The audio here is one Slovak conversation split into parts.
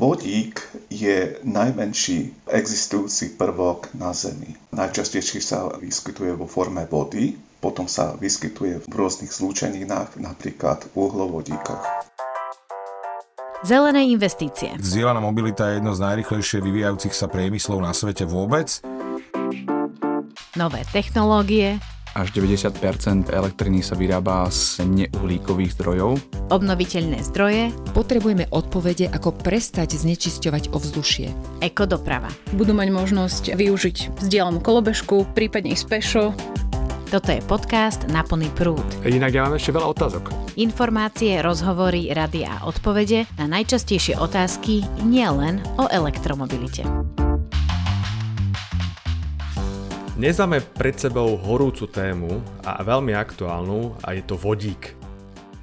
Vodík je najmenší existujúci prvok na Zemi. Najčastejšie sa vyskytuje vo forme vody, potom sa vyskytuje v rôznych zlúčeninách, napríklad v uhlovodíkoch. Zelené investície. Zdieľaná mobilita je jedno z najrychlejšie vyvíjajúcich sa priemyslov na svete vôbec. Nové technológie. Až 90% elektriny sa vyrába z neuhlíkových zdrojov. Obnoviteľné zdroje. Potrebujeme odpovede, ako prestať znečisťovať ovzdušie. Ekodoprava. Budú mať možnosť využiť vzdielanú kolobežku, prípadne ísť pešo. Toto je podcast na plný prúd. Inak ja mám ešte veľa otázok. Informácie, rozhovory, rady a odpovede na najčastejšie otázky nielen o elektromobilite. Dnes máme pred sebou horúcu tému a veľmi aktuálnu a je to vodík.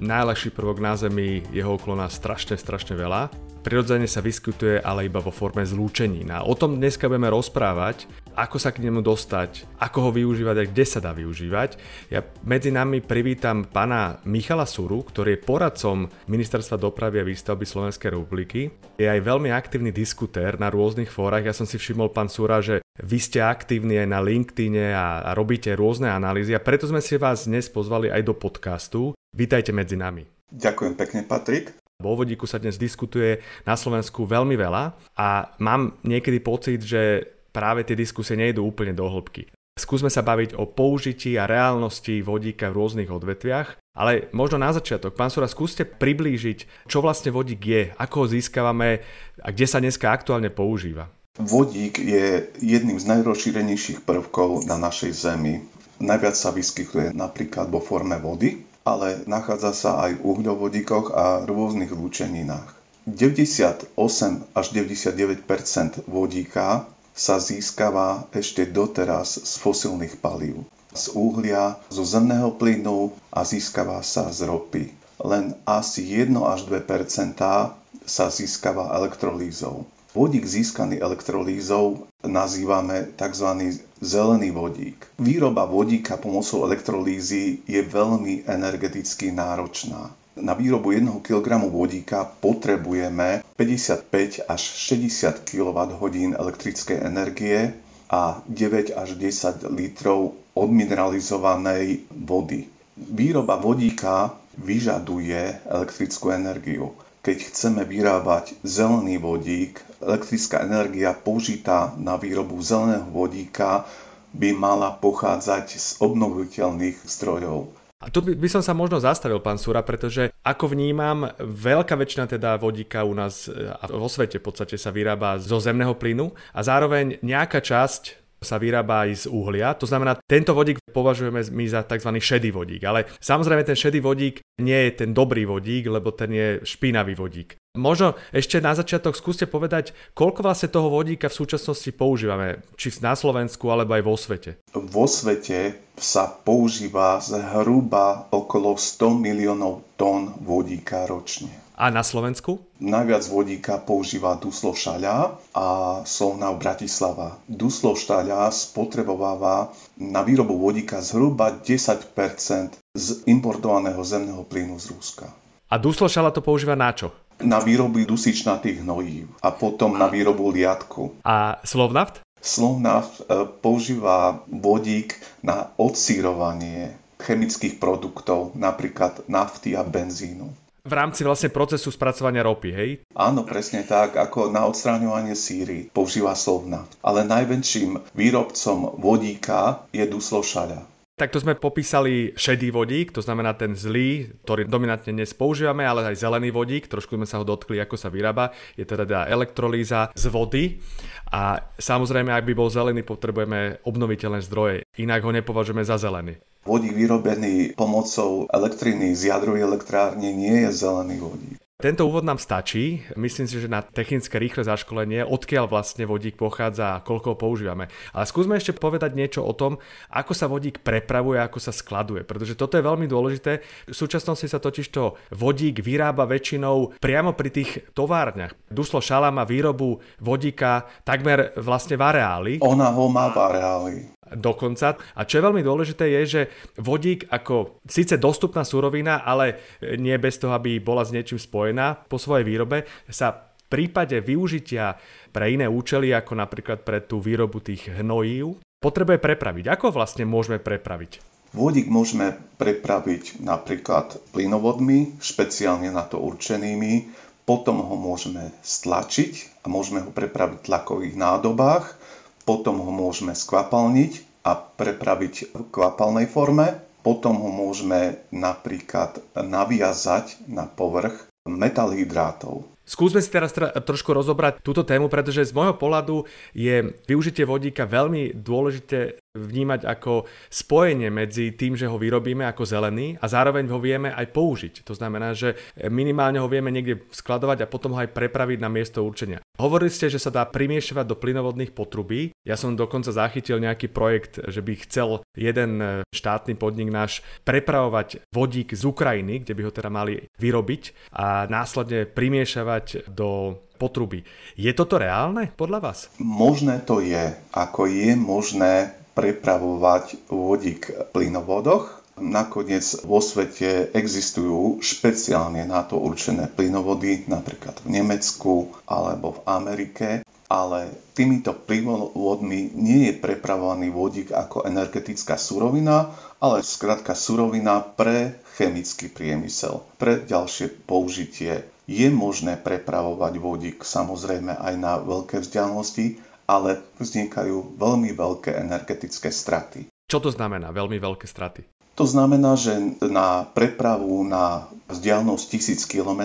Najľahší prvok na Zemi, jeho okolná strašne, strašne veľa. Prirodzene sa vyskytuje ale iba vo forme zlúčenín a o tom dneska budeme rozprávať, ako sa k nemu dostať, ako ho využívať a kde sa dá využívať. Ja medzi nami privítam pána Michala Suru, ktorý je poradcom Ministerstva dopravy a výstavby Slovenskej republiky. Je aj veľmi aktívny diskutér na rôznych fórach. Ja som si všimol, pán Sura, že vy ste aktívni aj na LinkedIne a, a robíte rôzne analýzy a preto sme si vás dnes pozvali aj do podcastu. Vítajte medzi nami. Ďakujem pekne, Patrik. Vo vodíku sa dnes diskutuje na Slovensku veľmi veľa a mám niekedy pocit, že práve tie diskusie nejdú úplne do hĺbky. Skúsme sa baviť o použití a reálnosti vodíka v rôznych odvetviach, ale možno na začiatok, pán Sura, skúste priblížiť, čo vlastne vodík je, ako ho získavame a kde sa dneska aktuálne používa. Vodík je jedným z najrozšírenejších prvkov na našej Zemi. Najviac sa vyskytuje napríklad vo forme vody, ale nachádza sa aj v uhľovodíkoch a rôznych lúčeninách. 98 až 99% vodíka sa získava ešte doteraz z fosilných palív. Z uhlia, zo zemného plynu a získava sa z ropy. Len asi 1 až 2 sa získava elektrolízou. Vodík získaný elektrolízou nazývame tzv. zelený vodík. Výroba vodíka pomocou elektrolízy je veľmi energeticky náročná. Na výrobu 1 kg vodíka potrebujeme 55 až 60 kWh elektrickej energie a 9 až 10 litrov odmineralizovanej vody. Výroba vodíka vyžaduje elektrickú energiu keď chceme vyrábať zelený vodík, elektrická energia použitá na výrobu zeleného vodíka by mala pochádzať z obnoviteľných zdrojov. A tu by, som sa možno zastavil, pán Sura, pretože ako vnímam, veľká väčšina teda vodíka u nás e, a vo svete v podstate sa vyrába zo zemného plynu a zároveň nejaká časť sa vyrába aj z uhlia. To znamená, tento vodík považujeme my za tzv. šedý vodík. Ale samozrejme ten šedý vodík nie je ten dobrý vodík, lebo ten je špinavý vodík. Možno ešte na začiatok skúste povedať, koľko vlastne toho vodíka v súčasnosti používame, či na Slovensku alebo aj vo svete. Vo svete sa používa zhruba okolo 100 miliónov tón vodíka ročne. A na Slovensku? Najviac vodíka používa Duslov Šaľa a Slovnav Bratislava. Duslov Šaľa spotrebováva na výrobu vodíka zhruba 10% z importovaného zemného plynu z Ruska. A Duslov Šaľa to používa na čo? Na výrobu dusičnatých hnojív a potom na výrobu liatku. A Slovnaft? Slovnaft e, používa vodík na odsírovanie chemických produktov, napríklad nafty a benzínu v rámci vlastne procesu spracovania ropy, hej? Áno, presne tak, ako na odstráňovanie síry používa Slovna. Ale najväčším výrobcom vodíka je Duslov Šaľa. Takto sme popísali šedý vodík, to znamená ten zlý, ktorý dominantne dnes používame, ale aj zelený vodík, trošku sme sa ho dotkli, ako sa vyrába, je teda elektrolíza z vody a samozrejme, ak by bol zelený, potrebujeme obnoviteľné zdroje, inak ho nepovažujeme za zelený. Vodík vyrobený pomocou elektriny z jadrovej elektrárne nie je zelený vodík. Tento úvod nám stačí. Myslím si, že na technické rýchle zaškolenie, odkiaľ vlastne vodík pochádza a koľko ho používame. Ale skúsme ešte povedať niečo o tom, ako sa vodík prepravuje, ako sa skladuje. Pretože toto je veľmi dôležité. V súčasnosti sa totižto vodík vyrába väčšinou priamo pri tých továrniach. Duslo Šala má výrobu vodíka takmer vlastne v areáli. Ona ho má v areáli dokonca. A čo je veľmi dôležité je, že vodík ako síce dostupná surovina, ale nie bez toho, aby bola s niečím spojená po svojej výrobe, sa prípade využitia pre iné účely, ako napríklad pre tú výrobu tých hnojív, potrebuje prepraviť. Ako vlastne môžeme prepraviť? Vodík môžeme prepraviť napríklad plynovodmi, špeciálne na to určenými, potom ho môžeme stlačiť a môžeme ho prepraviť v tlakových nádobách, potom ho môžeme skvapalniť a prepraviť v kvapalnej forme, potom ho môžeme napríklad naviazať na povrch metalhydrátov. Skúsme si teraz trošku rozobrať túto tému, pretože z môjho pohľadu je využitie vodíka veľmi dôležité vnímať ako spojenie medzi tým, že ho vyrobíme ako zelený a zároveň ho vieme aj použiť. To znamená, že minimálne ho vieme niekde skladovať a potom ho aj prepraviť na miesto určenia. Hovorili ste, že sa dá primiešavať do plynovodných potrubí. Ja som dokonca zachytil nejaký projekt, že by chcel jeden štátny podnik náš prepravovať vodík z Ukrajiny, kde by ho teda mali vyrobiť a následne primiešavať do potruby. Je toto reálne podľa vás? Možné to je. Ako je možné prepravovať vodík v plynovodoch. Nakoniec vo svete existujú špeciálne na to určené plynovody, napríklad v Nemecku alebo v Amerike, ale týmito plynovodmi nie je prepravovaný vodík ako energetická surovina, ale skrátka surovina pre chemický priemysel, pre ďalšie použitie. Je možné prepravovať vodík samozrejme aj na veľké vzdialenosti, ale vznikajú veľmi veľké energetické straty. Čo to znamená veľmi veľké straty? To znamená, že na prepravu na vzdialenosť 1000 km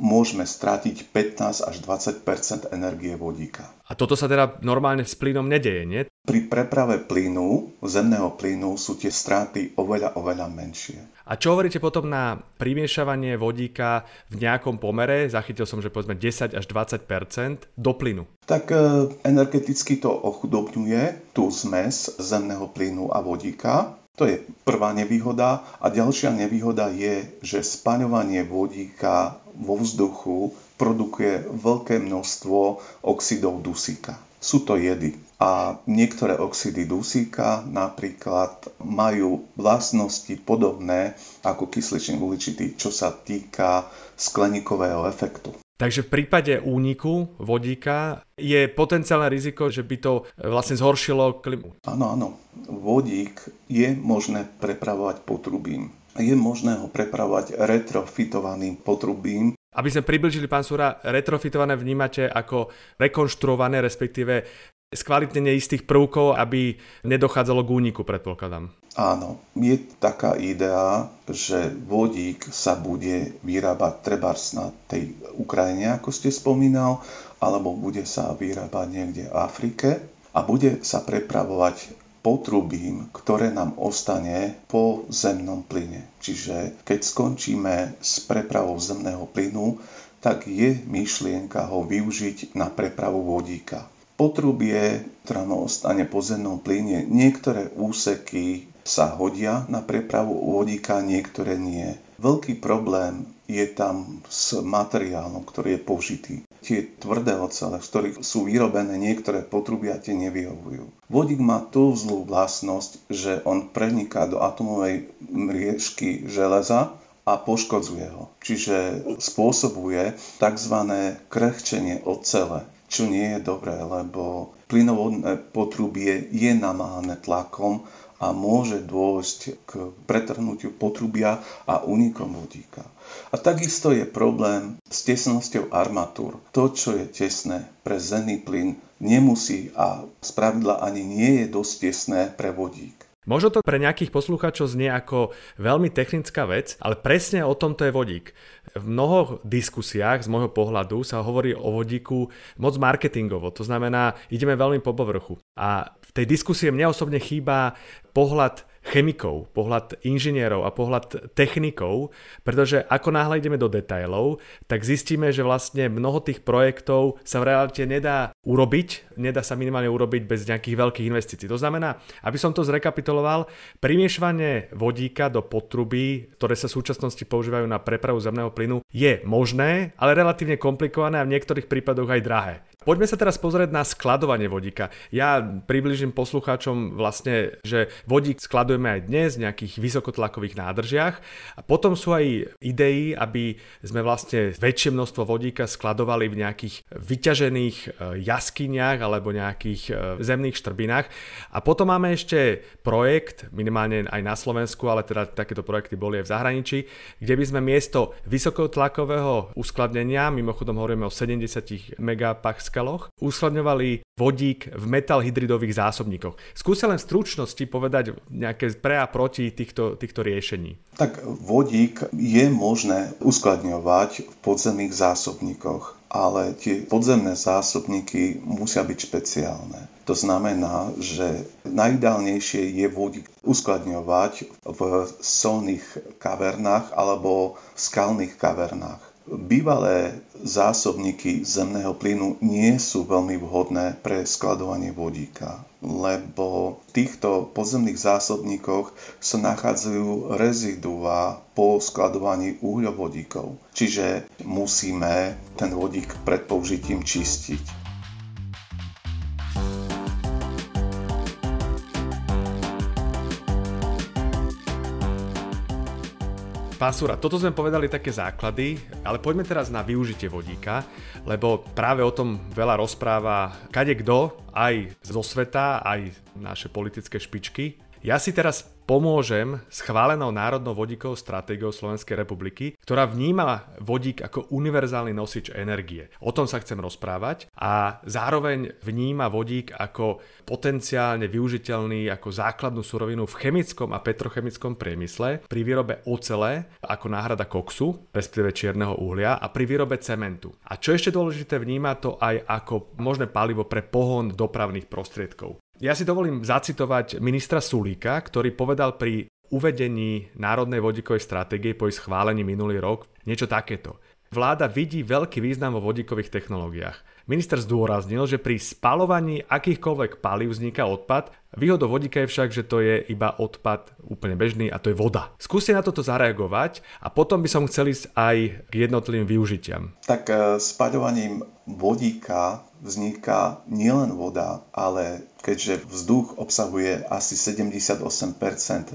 môžeme stratiť 15 až 20% energie vodíka. A toto sa teda normálne s plynom nedeje, nie? Pri preprave plynu, zemného plynu, sú tie straty oveľa, oveľa menšie. A čo hovoríte potom na primiešavanie vodíka v nejakom pomere, zachytil som, že povedzme 10 až 20% do plynu? Tak e, energeticky to ochudobňuje tú zmes zemného plynu a vodíka to je prvá nevýhoda. A ďalšia nevýhoda je, že spaňovanie vodíka vo vzduchu produkuje veľké množstvo oxidov dusíka. Sú to jedy. A niektoré oxidy dusíka napríklad majú vlastnosti podobné ako kysličník uhličitý, čo sa týka skleníkového efektu. Takže v prípade úniku vodíka je potenciálne riziko, že by to vlastne zhoršilo klimu. Áno, áno. Vodík je možné prepravovať potrubím. Je možné ho prepravovať retrofitovaným potrubím. Aby sme približili, pán Súra, retrofitované vnímate ako rekonštruované, respektíve skvalitnenie istých prvkov, aby nedochádzalo k úniku, predpokladám. Áno, je taká idea, že vodík sa bude vyrábať trebárs na tej Ukrajine, ako ste spomínal, alebo bude sa vyrábať niekde v Afrike a bude sa prepravovať potrubím, ktoré nám ostane po zemnom plyne. Čiže keď skončíme s prepravou zemného plynu, tak je myšlienka ho využiť na prepravu vodíka potrubie, ktoré ostane po zemnom plyne. Niektoré úseky sa hodia na prepravu vodíka, niektoré nie. Veľký problém je tam s materiálom, ktorý je použitý. Tie tvrdé ocele, z ktorých sú vyrobené niektoré potrubia, tie nevyhovujú. Vodík má tú zlú vlastnosť, že on preniká do atomovej mriežky železa a poškodzuje ho. Čiže spôsobuje tzv. krehčenie ocele čo nie je dobré, lebo plynovodné potrubie je namáhané tlakom a môže dôjsť k pretrhnutiu potrubia a únikom vodíka. A takisto je problém s tesnosťou armatúr. To, čo je tesné pre zemný plyn, nemusí a spravidla ani nie je dosť tesné pre vodík. Možno to pre nejakých poslucháčov znie ako veľmi technická vec, ale presne o tomto je vodík. V mnoho diskusiách z môjho pohľadu sa hovorí o vodíku moc marketingovo, to znamená, ideme veľmi po povrchu. A v tej diskusie mne osobne chýba pohľad chemikov, pohľad inžinierov a pohľad technikov, pretože ako náhle ideme do detailov, tak zistíme, že vlastne mnoho tých projektov sa v realite nedá urobiť, nedá sa minimálne urobiť bez nejakých veľkých investícií. To znamená, aby som to zrekapituloval, primiešvanie vodíka do potrubí, ktoré sa v súčasnosti používajú na prepravu zemného plynu, je možné, ale relatívne komplikované a v niektorých prípadoch aj drahé. Poďme sa teraz pozrieť na skladovanie vodíka. Ja približím poslucháčom vlastne, že vodík skladuje skladujeme aj dnes v nejakých vysokotlakových nádržiach. A potom sú aj idei, aby sme vlastne väčšie množstvo vodíka skladovali v nejakých vyťažených e, jaskyniach alebo nejakých e, zemných štrbinách. A potom máme ešte projekt, minimálne aj na Slovensku, ale teda takéto projekty boli aj v zahraničí, kde by sme miesto vysokotlakového uskladnenia, mimochodom hovoríme o 70 megapaskaloch, uskladňovali vodík v metalhydridových zásobníkoch. Skúste len v stručnosti povedať nejaké pre a proti týchto, týchto riešení. Tak vodík je možné uskladňovať v podzemných zásobníkoch ale tie podzemné zásobníky musia byť špeciálne. To znamená, že najideálnejšie je vodík uskladňovať v solných kavernách alebo v skalných kavernách. Bývalé zásobníky zemného plynu nie sú veľmi vhodné pre skladovanie vodíka, lebo v týchto podzemných zásobníkoch sa nachádzajú rezidua po skladovaní uhľovodíkov. Čiže musíme ten vodík pred použitím čistiť. Pán Súra, toto sme povedali také základy, ale poďme teraz na využitie vodíka, lebo práve o tom veľa rozpráva kade kto, aj zo sveta, aj naše politické špičky. Ja si teraz pomôžem schválenou národnou vodíkovou stratégiou Slovenskej republiky, ktorá vníma vodík ako univerzálny nosič energie. O tom sa chcem rozprávať a zároveň vníma vodík ako potenciálne využiteľný ako základnú surovinu v chemickom a petrochemickom priemysle pri výrobe ocele ako náhrada koksu, respektíve čierneho uhlia a pri výrobe cementu. A čo ešte dôležité, vníma to aj ako možné palivo pre pohon dopravných prostriedkov. Ja si dovolím zacitovať ministra Sulíka, ktorý povedal pri uvedení Národnej vodíkovej stratégie po ich schválení minulý rok niečo takéto. Vláda vidí veľký význam vo vodíkových technológiách. Minister zdôraznil, že pri spalovaní akýchkoľvek palív vzniká odpad. Výhodou vodíka je však, že to je iba odpad úplne bežný a to je voda. Skúste na toto zareagovať a potom by som chcel ísť aj k jednotlivým využitiam. Tak e, spaľovaním vodíka vzniká nielen voda, ale keďže vzduch obsahuje asi 78%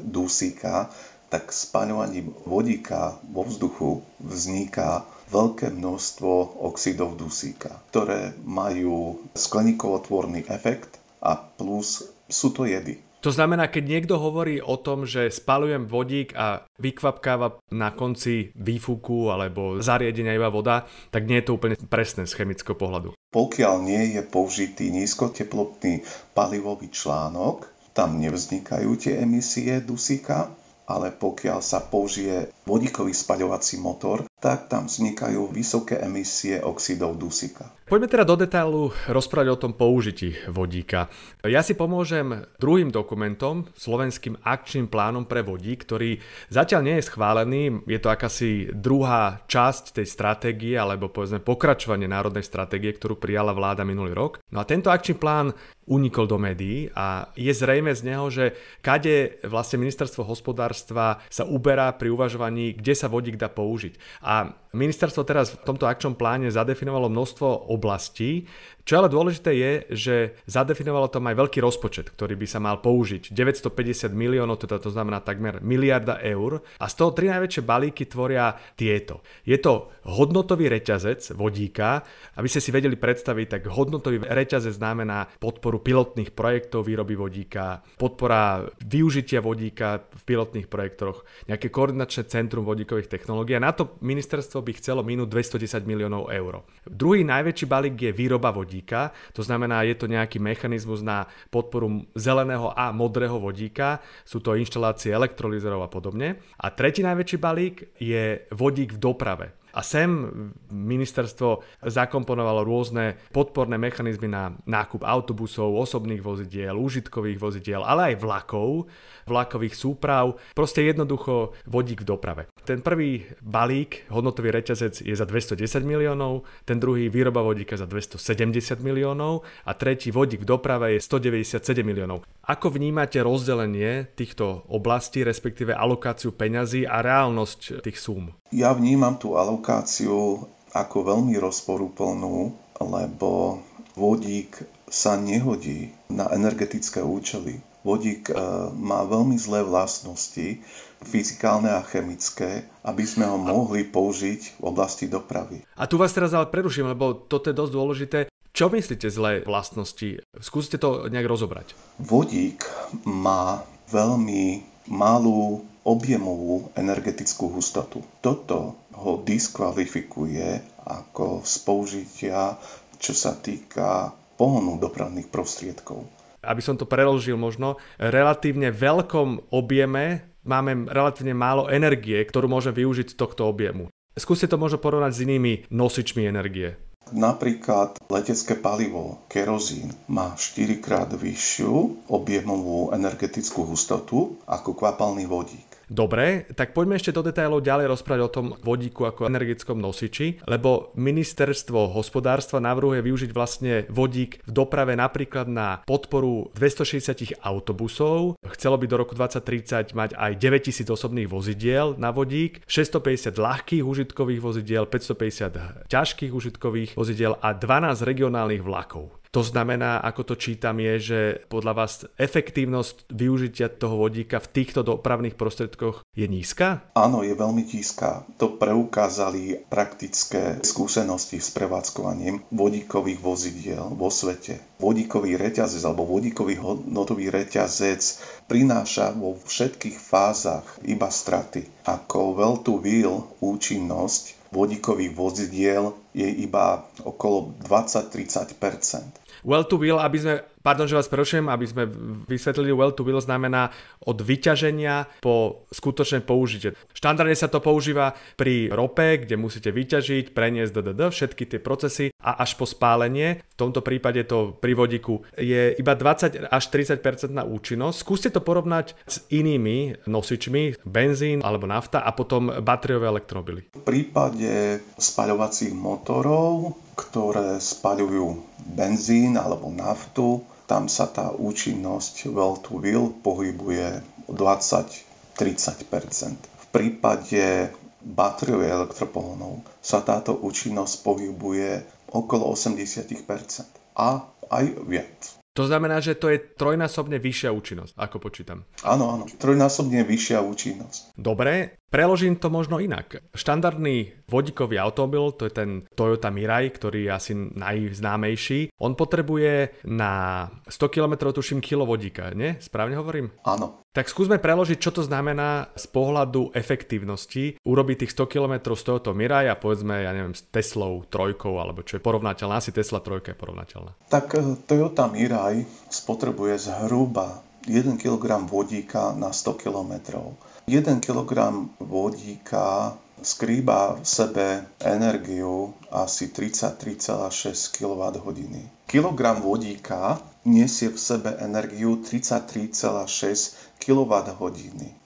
dusíka, tak spaľovaním vodíka vo vzduchu vzniká veľké množstvo oxidov dusíka, ktoré majú skleníkovotvorný efekt a plus sú to jedy. To znamená, keď niekto hovorí o tom, že spalujem vodík a vykvapkáva na konci výfuku alebo zariadenia iba voda, tak nie je to úplne presné z chemického pohľadu. Pokiaľ nie je použitý nízkoteplotný palivový článok, tam nevznikajú tie emisie dusíka, ale pokiaľ sa použije vodíkový spaľovací motor, tak tam vznikajú vysoké emisie oxidov dusíka. Poďme teda do detailu rozprávať o tom použití vodíka. Ja si pomôžem druhým dokumentom, slovenským akčným plánom pre vodík, ktorý zatiaľ nie je schválený. Je to akási druhá časť tej stratégie, alebo povedzme pokračovanie národnej stratégie, ktorú prijala vláda minulý rok. No a tento akčný plán unikol do médií a je zrejme z neho, že kade vlastne ministerstvo hospodárstva sa uberá pri uvažovaní, kde sa vodík dá použiť. A Um, ministerstvo teraz v tomto akčnom pláne zadefinovalo množstvo oblastí, čo ale dôležité je, že zadefinovalo tam aj veľký rozpočet, ktorý by sa mal použiť. 950 miliónov, teda to znamená takmer miliarda eur. A z toho tri najväčšie balíky tvoria tieto. Je to hodnotový reťazec vodíka. Aby ste si vedeli predstaviť, tak hodnotový reťazec znamená podporu pilotných projektov výroby vodíka, podpora využitia vodíka v pilotných projektoch, nejaké koordinačné centrum vodíkových technológií. A na to ministerstvo by chcelo minúť 210 miliónov eur. Druhý najväčší balík je výroba vodíka. To znamená, je to nejaký mechanizmus na podporu zeleného a modrého vodíka. Sú to inštalácie elektrolizerov a podobne. A tretí najväčší balík je vodík v doprave. A sem ministerstvo zakomponovalo rôzne podporné mechanizmy na nákup autobusov, osobných vozidiel, užitkových vozidiel, ale aj vlakov, vlakových súprav, proste jednoducho vodík v doprave. Ten prvý balík, hodnotový reťazec je za 210 miliónov, ten druhý výroba vodíka za 270 miliónov a tretí vodík v doprave je 197 miliónov. Ako vnímate rozdelenie týchto oblastí, respektíve alokáciu peňazí a reálnosť tých súm? Ja vnímam tú alokáciu ako veľmi rozporúplnú, lebo vodík sa nehodí na energetické účely. Vodík e, má veľmi zlé vlastnosti, fyzikálne a chemické, aby sme ho mohli použiť v oblasti dopravy. A tu vás teraz ale preruším, lebo toto je dosť dôležité. Čo myslíte zlé vlastnosti? Skúste to nejak rozobrať. Vodík má veľmi malú objemovú energetickú hustotu. Toto ho diskvalifikuje ako z použitia, čo sa týka pohonu dopravných prostriedkov. Aby som to preložil možno, relatívne veľkom objeme máme relatívne málo energie, ktorú môžeme využiť z tohto objemu. Skúste to možno porovnať s inými nosičmi energie. Napríklad letecké palivo, kerozín, má 4 krát vyššiu objemovú energetickú hustotu ako kvapalný vodík. Dobre, tak poďme ešte do detailov ďalej rozprávať o tom vodíku ako energetickom nosiči, lebo ministerstvo hospodárstva navrhuje využiť vlastne vodík v doprave napríklad na podporu 260 autobusov. Chcelo by do roku 2030 mať aj 9000 osobných vozidiel na vodík, 650 ľahkých užitkových vozidiel, 550 ťažkých užitkových vozidiel a 12 regionálnych vlakov. To znamená, ako to čítam, je, že podľa vás efektívnosť využitia toho vodíka v týchto dopravných prostriedkoch je nízka? Áno, je veľmi nízka. To preukázali praktické skúsenosti s prevádzkovaním vodíkových vozidiel vo svete. Vodíkový reťazec alebo vodíkový hodnotový reťazec prináša vo všetkých fázach iba straty. Ako well-to-wheel účinnosť vodíkových vozidiel je iba okolo 20-30 Well to will, aby sme Pardon, že vás prerušujem, aby sme vysvetlili, well to will znamená od vyťaženia po skutočné použitie. Štandardne sa to používa pri rope, kde musíte vyťažiť, preniesť DDD, všetky tie procesy a až po spálenie. V tomto prípade to pri vodíku je iba 20 až 30% na účinnosť. Skúste to porovnať s inými nosičmi, benzín alebo nafta a potom batériové elektromobily. V prípade spaľovacích motorov, ktoré spaľujú benzín alebo naftu, tam sa tá účinnosť well to will pohybuje 20-30% V prípade batériových elektropohonov sa táto účinnosť pohybuje okolo 80% a aj viac. To znamená, že to je trojnásobne vyššia účinnosť, ako počítam. Áno, áno, trojnásobne vyššia účinnosť. Dobre, preložím to možno inak. Štandardný vodíkový automobil, to je ten Toyota Mirai, ktorý je asi najznámejší. On potrebuje na 100 km tuším kilo vodíka, nie? Správne hovorím? Áno. Tak skúsme preložiť, čo to znamená z pohľadu efektívnosti urobiť tých 100 km z tohoto Mirai a povedzme, ja neviem, s Teslou trojkou, alebo čo je porovnateľná, asi Tesla trojka je porovnateľná. Tak eh, Toyota Mirai spotrebuje zhruba 1 kg vodíka na 100 km. 1 kg vodíka skrýba v sebe energiu asi 33,6 kWh. Kilogram vodíka nesie v sebe energiu 33,6 kWh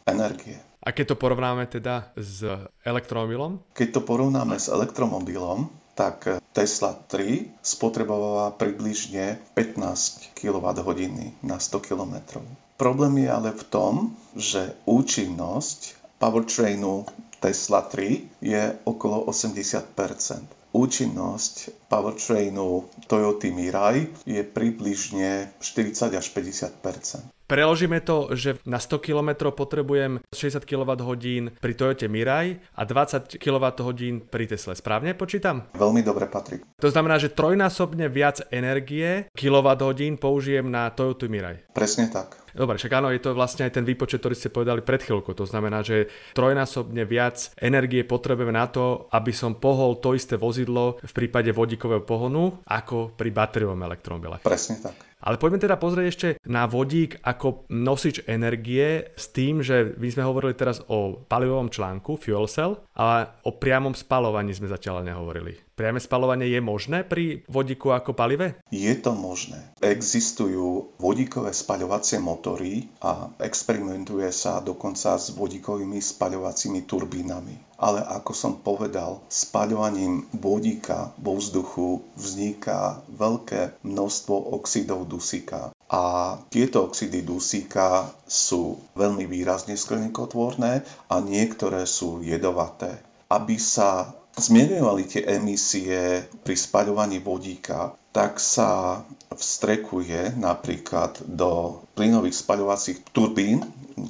energie. A keď to porovnáme teda s elektromobilom? Keď to porovnáme s elektromobilom, tak Tesla 3 spotrebovala približne 15 kWh na 100 km. Problém je ale v tom, že účinnosť powertrainu Tesla 3 je okolo 80%. Účinnosť powertrainu Toyota Mirai je približne 40 až 50%. Preložíme to, že na 100 km potrebujem 60 kWh pri Toyota Mirai a 20 kWh pri Tesle. Správne počítam? Veľmi dobre, Patrik. To znamená, že trojnásobne viac energie kWh použijem na Toyota Mirai. Presne tak. Dobre, však áno, je to vlastne aj ten výpočet, ktorý ste povedali pred chvíľkou. To znamená, že trojnásobne viac energie potrebujeme na to, aby som pohol to isté vozidlo v prípade vodíkového pohonu, ako pri batériovom elektromobile. Presne tak. Ale poďme teda pozrieť ešte na vodík ako nosič energie s tým, že my sme hovorili teraz o palivovom článku, fuel cell, ale o priamom spalovaní sme zatiaľ nehovorili. Priame spalovanie je možné pri vodíku ako palive? Je to možné. Existujú vodíkové spaľovacie motory a experimentuje sa dokonca s vodíkovými spaľovacími turbínami. Ale ako som povedal, spaľovaním vodíka vo vzduchu vzniká veľké množstvo oxidov dusíka. A tieto oxidy dusíka sú veľmi výrazne skleníkotvorné a niektoré sú jedovaté. Aby sa zmierňovali tie emisie pri spaľovaní vodíka, tak sa vstrekuje napríklad do plynových spaľovacích turbín,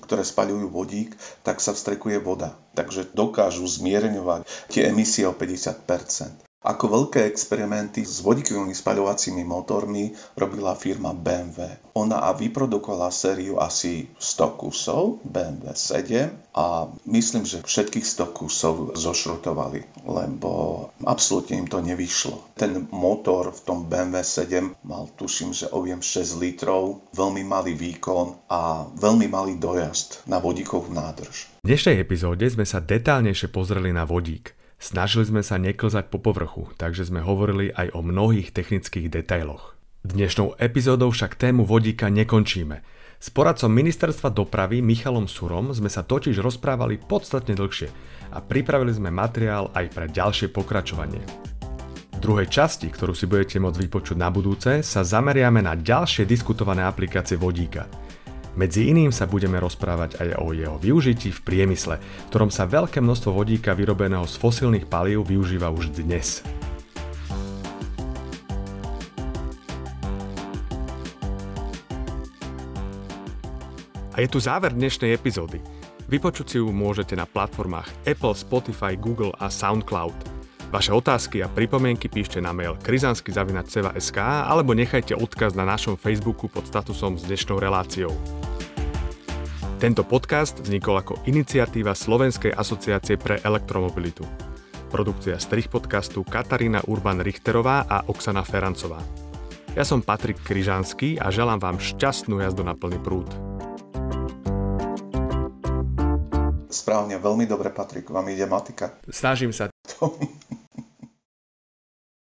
ktoré spaľujú vodík, tak sa vstrekuje voda. Takže dokážu zmierňovať tie emisie o 50 ako veľké experimenty s vodíkovými spaľovacími motormi robila firma BMW. Ona a vyprodukovala sériu asi 100 kusov BMW 7 a myslím, že všetkých 100 kusov zošrutovali, lebo absolútne im to nevyšlo. Ten motor v tom BMW 7 mal tuším, že objem 6 litrov, veľmi malý výkon a veľmi malý dojazd na vodíkovú nádrž. V dnešnej epizóde sme sa detálnejšie pozreli na vodík. Snažili sme sa neklzať po povrchu, takže sme hovorili aj o mnohých technických detailoch. Dnešnou epizódou však tému vodíka nekončíme. S poradcom ministerstva dopravy Michalom Surom sme sa totiž rozprávali podstatne dlhšie a pripravili sme materiál aj pre ďalšie pokračovanie. V druhej časti, ktorú si budete môcť vypočuť na budúce, sa zameriame na ďalšie diskutované aplikácie vodíka – medzi iným sa budeme rozprávať aj o jeho využití v priemysle, v ktorom sa veľké množstvo vodíka vyrobeného z fosílnych palív využíva už dnes. A je tu záver dnešnej epizódy. Vypočuť si ju môžete na platformách Apple, Spotify, Google a SoundCloud. Vaše otázky a pripomienky píšte na mail krizansky.sk alebo nechajte odkaz na našom Facebooku pod statusom s dnešnou reláciou. Tento podcast vznikol ako iniciatíva Slovenskej asociácie pre elektromobilitu. Produkcia strich podcastu Katarína Urban-Richterová a Oksana Ferancová. Ja som Patrik Kryžanský a želám vám šťastnú jazdu na plný prúd. Správne, veľmi dobre, Patrik, vám ide matika. Snažím sa.